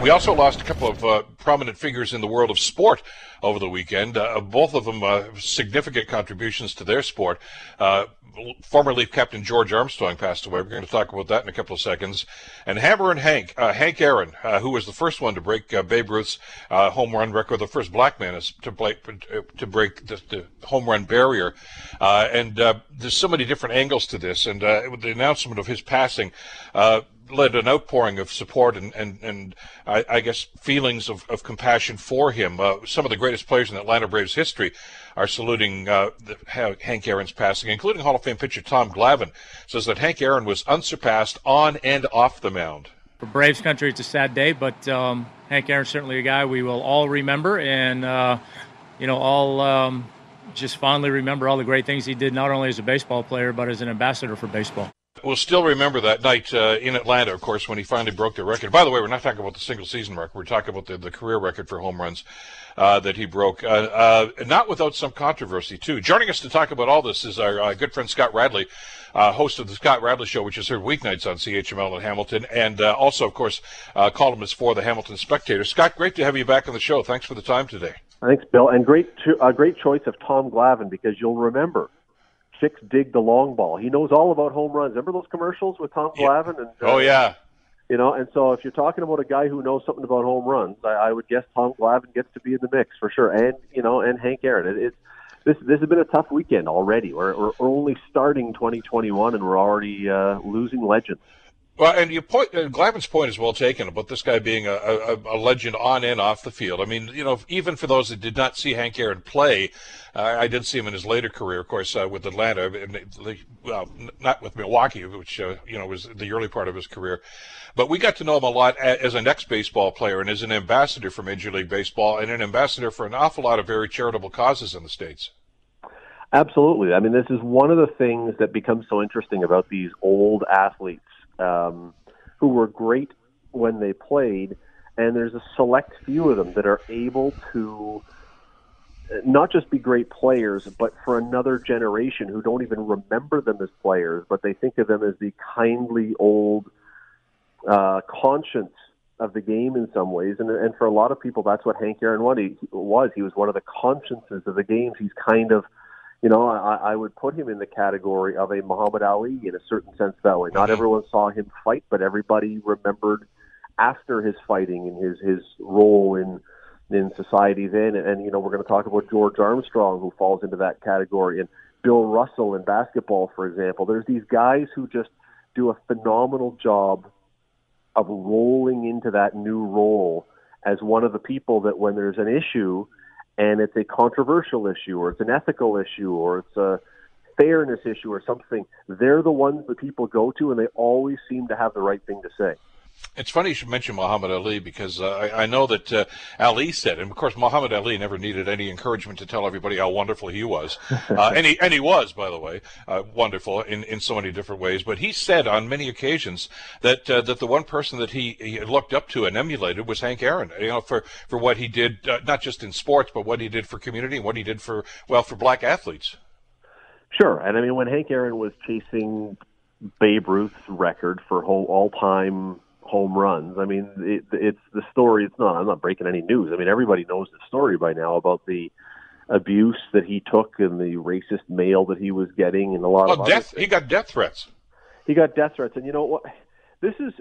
We also lost a couple of uh, prominent figures in the world of sport over the weekend. Uh, both of them uh, significant contributions to their sport. Uh, former Leaf captain George Armstrong passed away. We're going to talk about that in a couple of seconds. And Hammer and Hank, uh, Hank Aaron, uh, who was the first one to break Babe Ruth's home run record, the first black man to break to break the, the home run barrier. And there's so many different angles to this. And with the announcement of his passing led an outpouring of support and, and, and I, I guess feelings of, of compassion for him. Uh, some of the greatest players in Atlanta Braves history are saluting uh, the, Hank Aaron's passing, including Hall of Fame pitcher Tom Glavine, says that Hank Aaron was unsurpassed on and off the mound. For Braves country, it's a sad day, but um, Hank Aaron's certainly a guy we will all remember, and uh, you know, all um, just fondly remember all the great things he did, not only as a baseball player but as an ambassador for baseball. We'll still remember that night uh, in Atlanta, of course, when he finally broke the record. By the way, we're not talking about the single season record. We're talking about the, the career record for home runs uh, that he broke, uh, uh not without some controversy, too. Joining us to talk about all this is our uh, good friend Scott Radley, uh, host of the Scott Radley Show, which is heard weeknights on CHML in Hamilton, and also, of course, columnist for the Hamilton Spectator. Scott, great to have you back on the show. Thanks for the time today. Thanks, Bill. And great, cho- great choice of Tom Glavine because you'll remember Six dig the long ball. He knows all about home runs. Remember those commercials with Tom Glavine? And, uh, oh yeah. You know, and so if you're talking about a guy who knows something about home runs, I, I would guess Tom Glavine gets to be in the mix for sure. And you know, and Hank Aaron. It, it's this this has been a tough weekend already. We're, we're only starting 2021, and we're already uh, losing legends. Well, and your point, and Glavine's point is well taken about this guy being a, a, a, legend on and off the field. I mean, you know, even for those that did not see Hank Aaron play, uh, I did see him in his later career, of course, uh, with Atlanta, and well, not with Milwaukee, which uh, you know was the early part of his career. But we got to know him a lot as an ex-baseball player and as an ambassador for Major League Baseball and an ambassador for an awful lot of very charitable causes in the states. Absolutely. I mean, this is one of the things that becomes so interesting about these old athletes um, who were great when they played, and there's a select few of them that are able to not just be great players, but for another generation who don't even remember them as players, but they think of them as the kindly old uh, conscience of the game in some ways. And, and for a lot of people, that's what Hank Aaron was. He was one of the consciences of the games. He's kind of you know, I, I would put him in the category of a Muhammad Ali in a certain sense that way. Not mm-hmm. everyone saw him fight, but everybody remembered after his fighting and his his role in in society then. And, and you know, we're going to talk about George Armstrong, who falls into that category, and Bill Russell in basketball, for example. There's these guys who just do a phenomenal job of rolling into that new role as one of the people that when there's an issue and it's a controversial issue or it's an ethical issue or it's a fairness issue or something, they're the ones that people go to and they always seem to have the right thing to say. It's funny you should mention Muhammad Ali because uh, I, I, know that uh, Ali said, and of course Muhammad Ali never needed any encouragement to tell everybody how wonderful he was, uh, and he and he was, by the way, uh, wonderful in, in so many different ways. But he said on many occasions that uh, that the one person that he, he looked up to and emulated was Hank Aaron. You know, for for what he did, uh, not just in sports, but what he did for community and what he did for well for black athletes. Sure, and I mean when Hank Aaron was chasing Babe Ruth's record for whole all-time home runs. I mean, it, it's the story. It's not. I'm not breaking any news. I mean, everybody knows the story by now about the abuse that he took and the racist mail that he was getting, and a lot well, of death. He got death threats. He got death threats, and you know what? This is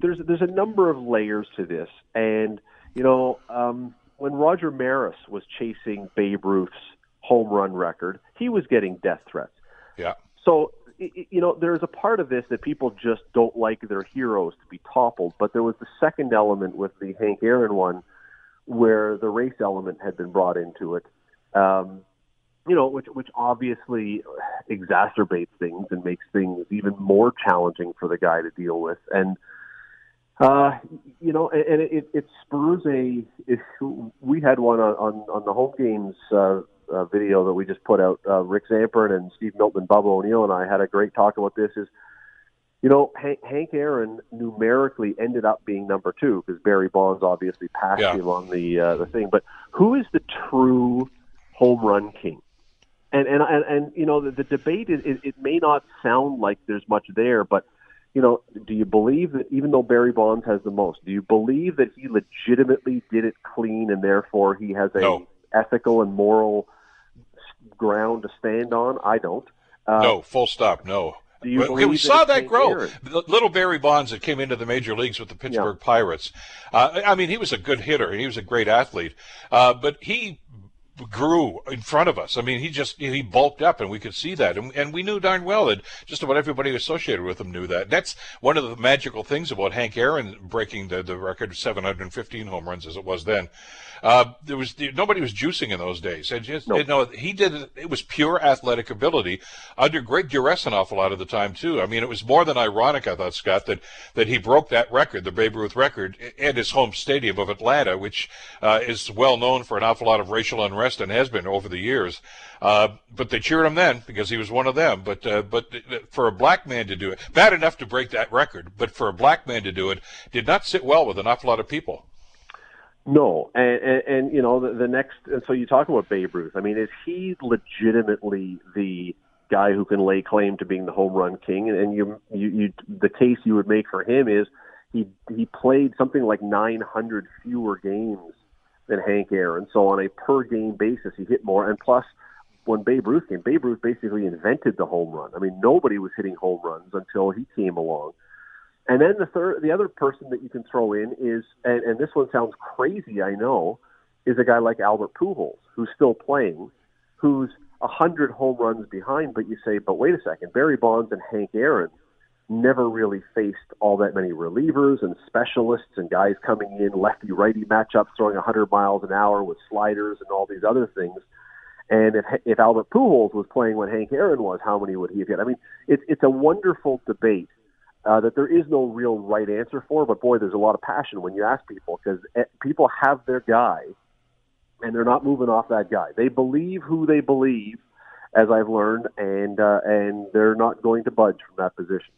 there's there's a number of layers to this, and you know um, when Roger Maris was chasing Babe Ruth's home run record, he was getting death threats. Yeah. So you know, there's a part of this that people just don't like their heroes to be toppled. But there was the second element with the Hank Aaron one, where the race element had been brought into it. Um, you know, which which obviously exacerbates things and makes things even more challenging for the guy to deal with. And uh, you know, and, and it, it spurs a. If we had one on on, on the home games uh, uh, video that we just put out. Uh, Rick Zamperin and Steve Milton, Bubba O'Neill, and I had a great talk about this. Is you know Hank, Hank Aaron numerically ended up being number two because Barry Bonds obviously passed yeah. him on the uh, the thing. But who is the true home run king? And and and, and you know the, the debate is it, it may not sound like there's much there, but you know, do you believe that even though Barry Bonds has the most, do you believe that he legitimately did it clean and therefore he has a No. ethical and moral ground to stand on? I don't. Uh, no, full stop. No. Do you We- that saw that Hank grow. The Little Barry Bonds that came into the major leagues with the Pittsburgh Pirates. Uh, I mean, he was a good hitter he was a great athlete, uh, but he grew in front of us. I mean, he just he bulked up, and we could see that, and, and we knew darn well that just about everybody associated with him knew that. That's one of the magical things about Hank Aaron breaking the, the record of 715 home runs as it was then. Uh, there was nobody was juicing in those days. And just No. you know, he did it. It was pure athletic ability under great duress an awful lot of the time too. I mean, it was more than ironic, I thought, Scott, that that he broke that record, the Babe Ruth record, at his home stadium of Atlanta, which uh, is well known for an awful lot of racial unrest and has been over the years. Uh, but they cheered him then because he was one of them. But uh, but for a black man to do it, bad enough to break that record, but for a black man to do it, did not sit well with an awful lot of people. No, and, and, and you know the, the next, and so you talk about Babe Ruth. I mean, is he legitimately the guy who can lay claim to being the home run king? And, and you, you, you, the case you would make for him is he he played something like 900 fewer games than Hank Aaron. So on a per game basis, he hit more. And plus, when Babe Ruth came, Babe Ruth basically invented the home run. I mean, nobody was hitting home runs until he came along. And then the third, the other person that you can throw in is, and, and this one sounds crazy, I know, is a guy like Albert Pujols, who's still playing, who's a hundred home runs behind. But you say, but wait a second, Barry Bonds and Hank Aaron never really faced all that many relievers and specialists and guys coming in lefty righty matchups, throwing 100 miles an hour with sliders and all these other things. And if if Albert Pujols was playing when Hank Aaron was, how many would he have hit? I mean, it's it's a wonderful debate uh, that there is no real right answer for. But boy, there's a lot of passion when you ask people because people have their guy, and they're not moving off that guy. They believe who they believe, as I've learned, and uh, and they're not going to budge from that position.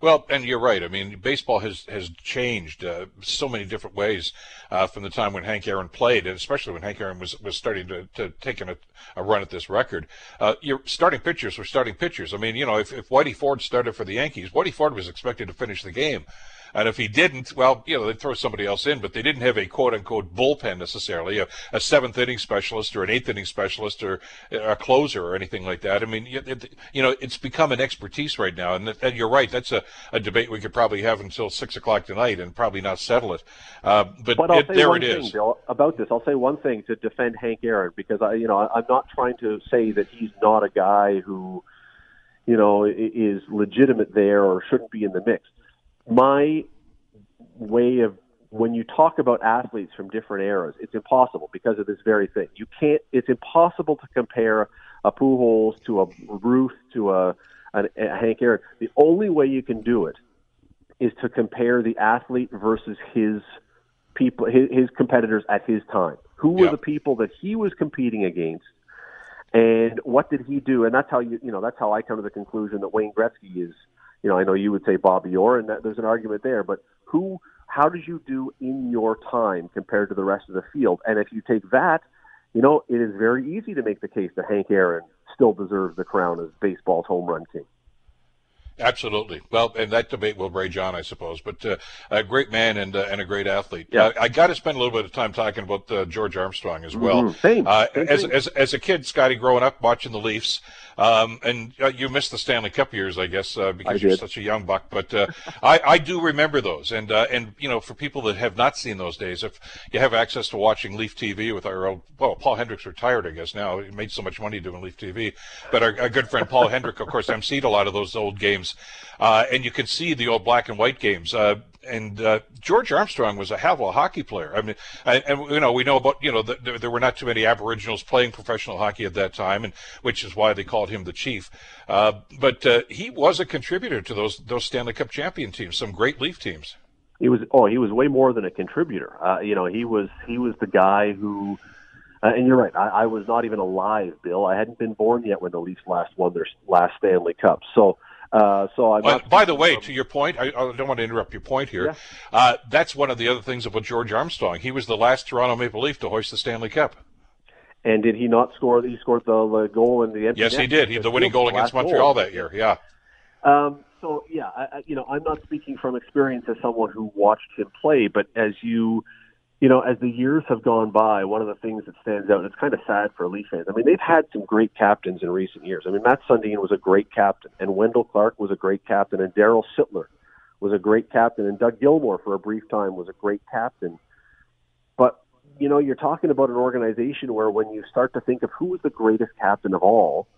Well, and you're right. I mean, baseball has has changed uh, so many different ways uh, from the time when Hank Aaron played, and especially when Hank Aaron was was starting to to take a, a run at this record. Uh, your starting pitchers were starting pitchers. I mean, you know, if, if Whitey Ford started for the Yankees, Whitey Ford was expected to finish the game. And if he didn't, well, you know, they'd throw somebody else in, but they didn't have a quote unquote bullpen necessarily, a, a seventh inning specialist or an eighth inning specialist or a closer or anything like that. I mean, it, you know, it's become an expertise right now. And, and you're right. That's a, a debate we could probably have until six o'clock tonight and probably not settle it. Uh, but but it, there it is. thing. Bill, about this. I'll say one thing to defend Hank Aaron because I, you know, I'm not trying to say that he's not a guy who, you know, is legitimate there or shouldn't be in the mix. My way of when you talk about athletes from different eras, it's impossible because of this very thing. You can't. It's impossible to compare a Pujols to a Ruth to a, a, a Hank Aaron. The only way you can do it is to compare the athlete versus his people, his, his competitors at his time. Who were the people that he was competing against, and what did he do? And that's how you, you know, that's how I come to the conclusion that Wayne Gretzky is. You know, I know you would say Bobby Orr, and that, there's an argument there, but who? How did you do in your time compared to the rest of the field? And if you take that, you know, it is very easy to make the case that Hank Aaron still deserves the crown as baseball's home run king. Absolutely. Well, and that debate will rage on, I suppose. But uh, a great man and uh, and a great athlete. Yeah. Uh, I got to spend a little bit of time talking about uh, George Armstrong as well. Mhm. Same. Uh, Same as, as as a kid, Scotty, growing up watching the Leafs, um, and uh, you missed the Stanley Cup years, I guess, uh, because I you're such a young buck. But uh, I I do remember those, and uh, and you know, for people that have not seen those days, if you have access to watching Leaf TV with our old, well, Paul Hendricks retired, I guess now. He made so much money doing Leaf TV, but our, our good friend Paul Hendrick, of course, emceed a lot of those old games, uh, and you can see the old black and white games. And uh, George Armstrong was a hell of a hockey player. I mean, and, and you know, we know about you know that there, there were not too many Aboriginals playing professional hockey at that time, and which is why they called him the chief. Uh, but uh, he was a contributor to those those Stanley Cup champion teams, some great Leaf teams. He was oh he was way more than a contributor. Uh, you know he was he was the guy who. Uh, and you're right. I, I was not even alive, Bill. I hadn't been born yet when the Leafs last won their last Stanley Cup. So, uh, so I'm. Well, by the way, to your point, I, I don't want to interrupt your point here. Yeah. Uh, that's one of the other things about George Armstrong. He was the last Toronto Maple Leaf to hoist the Stanley Cup. And did he not score? He scored the, the goal in the empty Yes, he did. He had the winning goal against Montreal goal. that year. Yeah. Um, so yeah, I, you know, I'm not speaking from experience as someone who watched him play, but as you, you know, as the years have gone by, one of the things that stands out, and it's kind of sad for Leaf fans. I mean, they've had some great captains in recent years. I mean, Mats Sundin was a great captain, and Wendel Clark was a great captain, and Darryl Sittler was a great captain, and Doug Gilmour for a brief time was a great captain. But you know, you're talking about an organization where when you start to think of who was the greatest captain of all,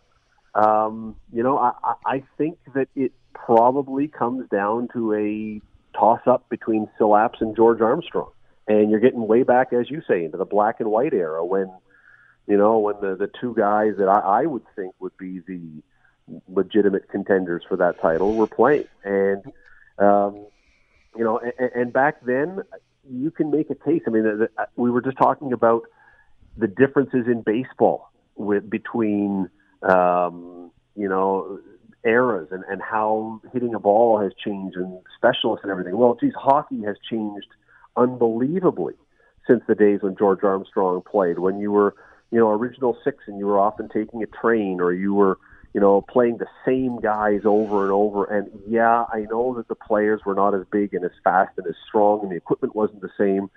um, you know, I, I think that it probably comes down to a toss up between Syl Apps and George Armstrong. And you're getting way back, as you say, into the black and white era when, you know, when the, the two guys that I, I would think would be the legitimate contenders for that title were playing. And, um, you know, and, and back then, you can make a case. I mean, the, the, we were just talking about the differences in baseball with between um, you know eras and, and how hitting a ball has changed and specialists and everything. Well, geez, hockey has changed unbelievably since the days when George Armstrong played. When you were, you know, original six and you were often taking a train or you were, you know, playing the same guys over and over. And yeah, I know that the players were not as big and as fast and as strong and the equipment wasn't the same,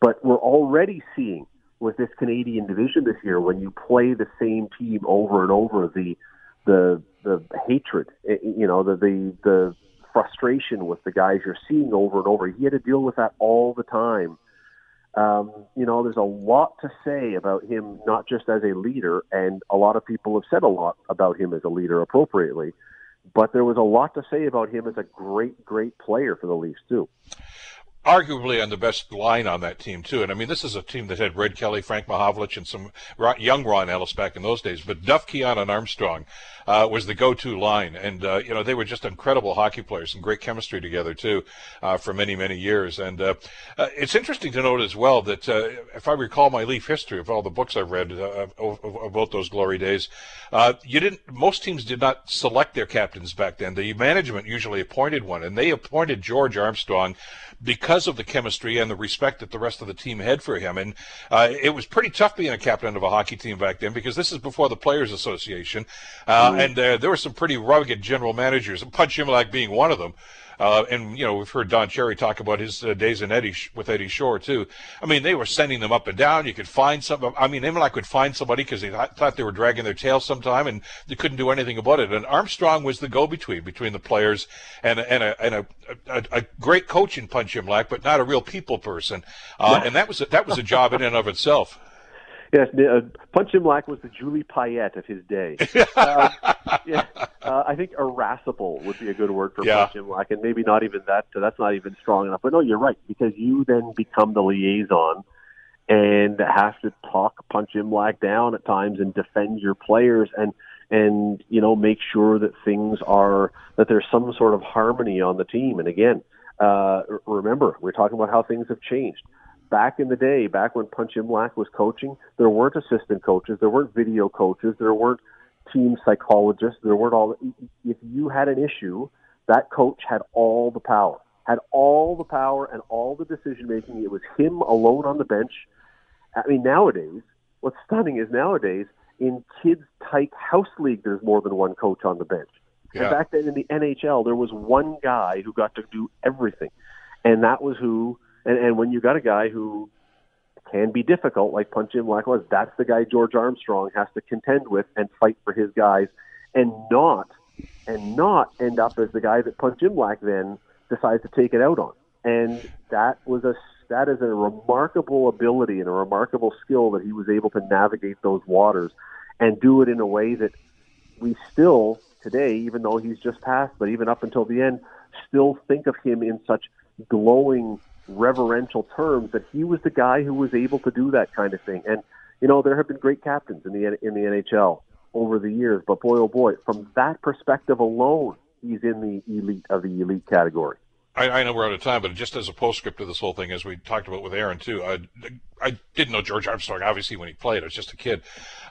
but we're already seeing with this Canadian division this year when you play the same team over and over the the the hatred eh, you know the the the frustration with the guys you're seeing over and over. He had to deal with that all the time. Um, you know there's a lot to say about him not just as a leader and a lot of people have said a lot about him as a leader appropriately but there was a lot to say about him as a great great player for the Leafs too arguably on the best line on that team too. And I mean, this is a team that had Red Kelly, Frank Mahovlich, and some young Ron Ellis back in those days. But Duff, Keon, and Armstrong uh, was the go-to line, and uh, you know they were just incredible hockey players and great chemistry together too uh, for many many years. And uh, uh, it's interesting to note as well that uh, if I recall my Leaf history of all the books I've read about those glory days, you didn't. Most teams did not select their captains back then. The management usually appointed one, and they appointed George Armstrong because of the chemistry and the respect that the rest of the team had for him. And uh, it was pretty tough being a captain of a hockey team back then because this is before the Players Association. Uh, mm-hmm. And uh, there were some pretty rugged general managers, Punch Imlach being one of them. Uh, and you know we've heard Don Cherry talk about his uh, days in Eddie with Eddie Shore too. I mean they were sending them up and down. You could find some. I mean Imlach could find somebody because they th- thought they were dragging their tail sometime, and they couldn't do anything about it. And Armstrong was the go-between between the players and and a and a, a, a great coach in Punch Imlach, but not a real people person. Uh, and that was a, that was a job in and of itself. Yes, uh, Punch Imlach was the Julie Payette of his day. uh, yeah, uh, I think irascible would be a good word for yeah. Punch Imlach, and maybe not even that. That's not even strong enough. But no, you're right because you then become the liaison and have to talk Punch Imlach down at times and defend your players and and you know make sure that things are that there's some sort of harmony on the team. And again, uh, remember we're talking about how things have changed back in the day, back when Punch Imlach was coaching, there weren't assistant coaches, there weren't video coaches, there weren't team psychologists, there weren't all. If you had an issue, that coach had all the power, had all the power and all the decision making. It was him alone on the bench. I mean, nowadays, what's stunning is nowadays in kids' tight house league, there's more than one coach on the bench. Yeah. And back then in the NHL, there was one guy who got to do everything, and that was who and, and when you got a guy who can be difficult, like Punch Imlach was, that's the guy George Armstrong has to contend with and fight for his guys, and not and not end up as the guy that Punch Imlach then decides to take it out on. And that was a that is a remarkable ability and a remarkable skill that he was able to navigate those waters and do it in a way that we still today, even though he's just passed, but even up until the end, still think of him in such glowing reverential terms that he was the guy who was able to do that kind of thing. And you know, there have been great captains in the in the NHL over the years, but boy, oh boy, from that perspective alone, he's in the elite of the elite category. I, I, know we're out of time, but just as a postscript to this whole thing, as we talked about with Aaron too, uh, I didn't know George Armstrong obviously when he played. I was just a kid.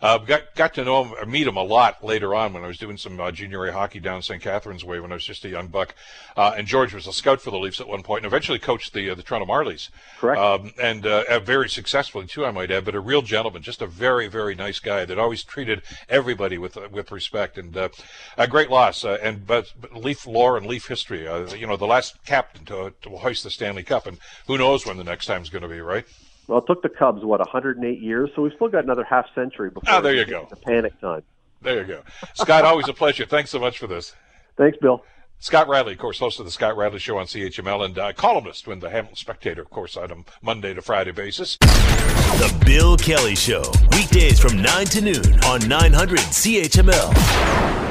Uh, got got to know him, meet him a lot later on when I was doing some uh, junior A hockey down St. Catharines way when I was just a young buck. Uh, and George was a scout for the Leafs at one point, and eventually coached the uh, the Toronto Marlies. Correct. Um, and uh, very successfully too, I might add. But a real gentleman, just a very very nice guy that always treated everybody with uh, with respect. And a great loss. and but, but, Leaf lore and Leaf history. you know, the last captain to, to hoist the Stanley Cup, and who knows when the next time's going to be, right? Well, it took the Cubs what 108 years, so we've still got another half century before. Oh, there you go. The panic time. There you go, Scott. always a pleasure. Thanks so much for this. Thanks, Bill. Scott Radley, of course, host of the Scott Radley Show on CHML and uh, columnist when the Hamilton Spectator, of course, on a Monday to Friday basis. The Bill Kelly Show, weekdays from 9 to noon on 900 CHML.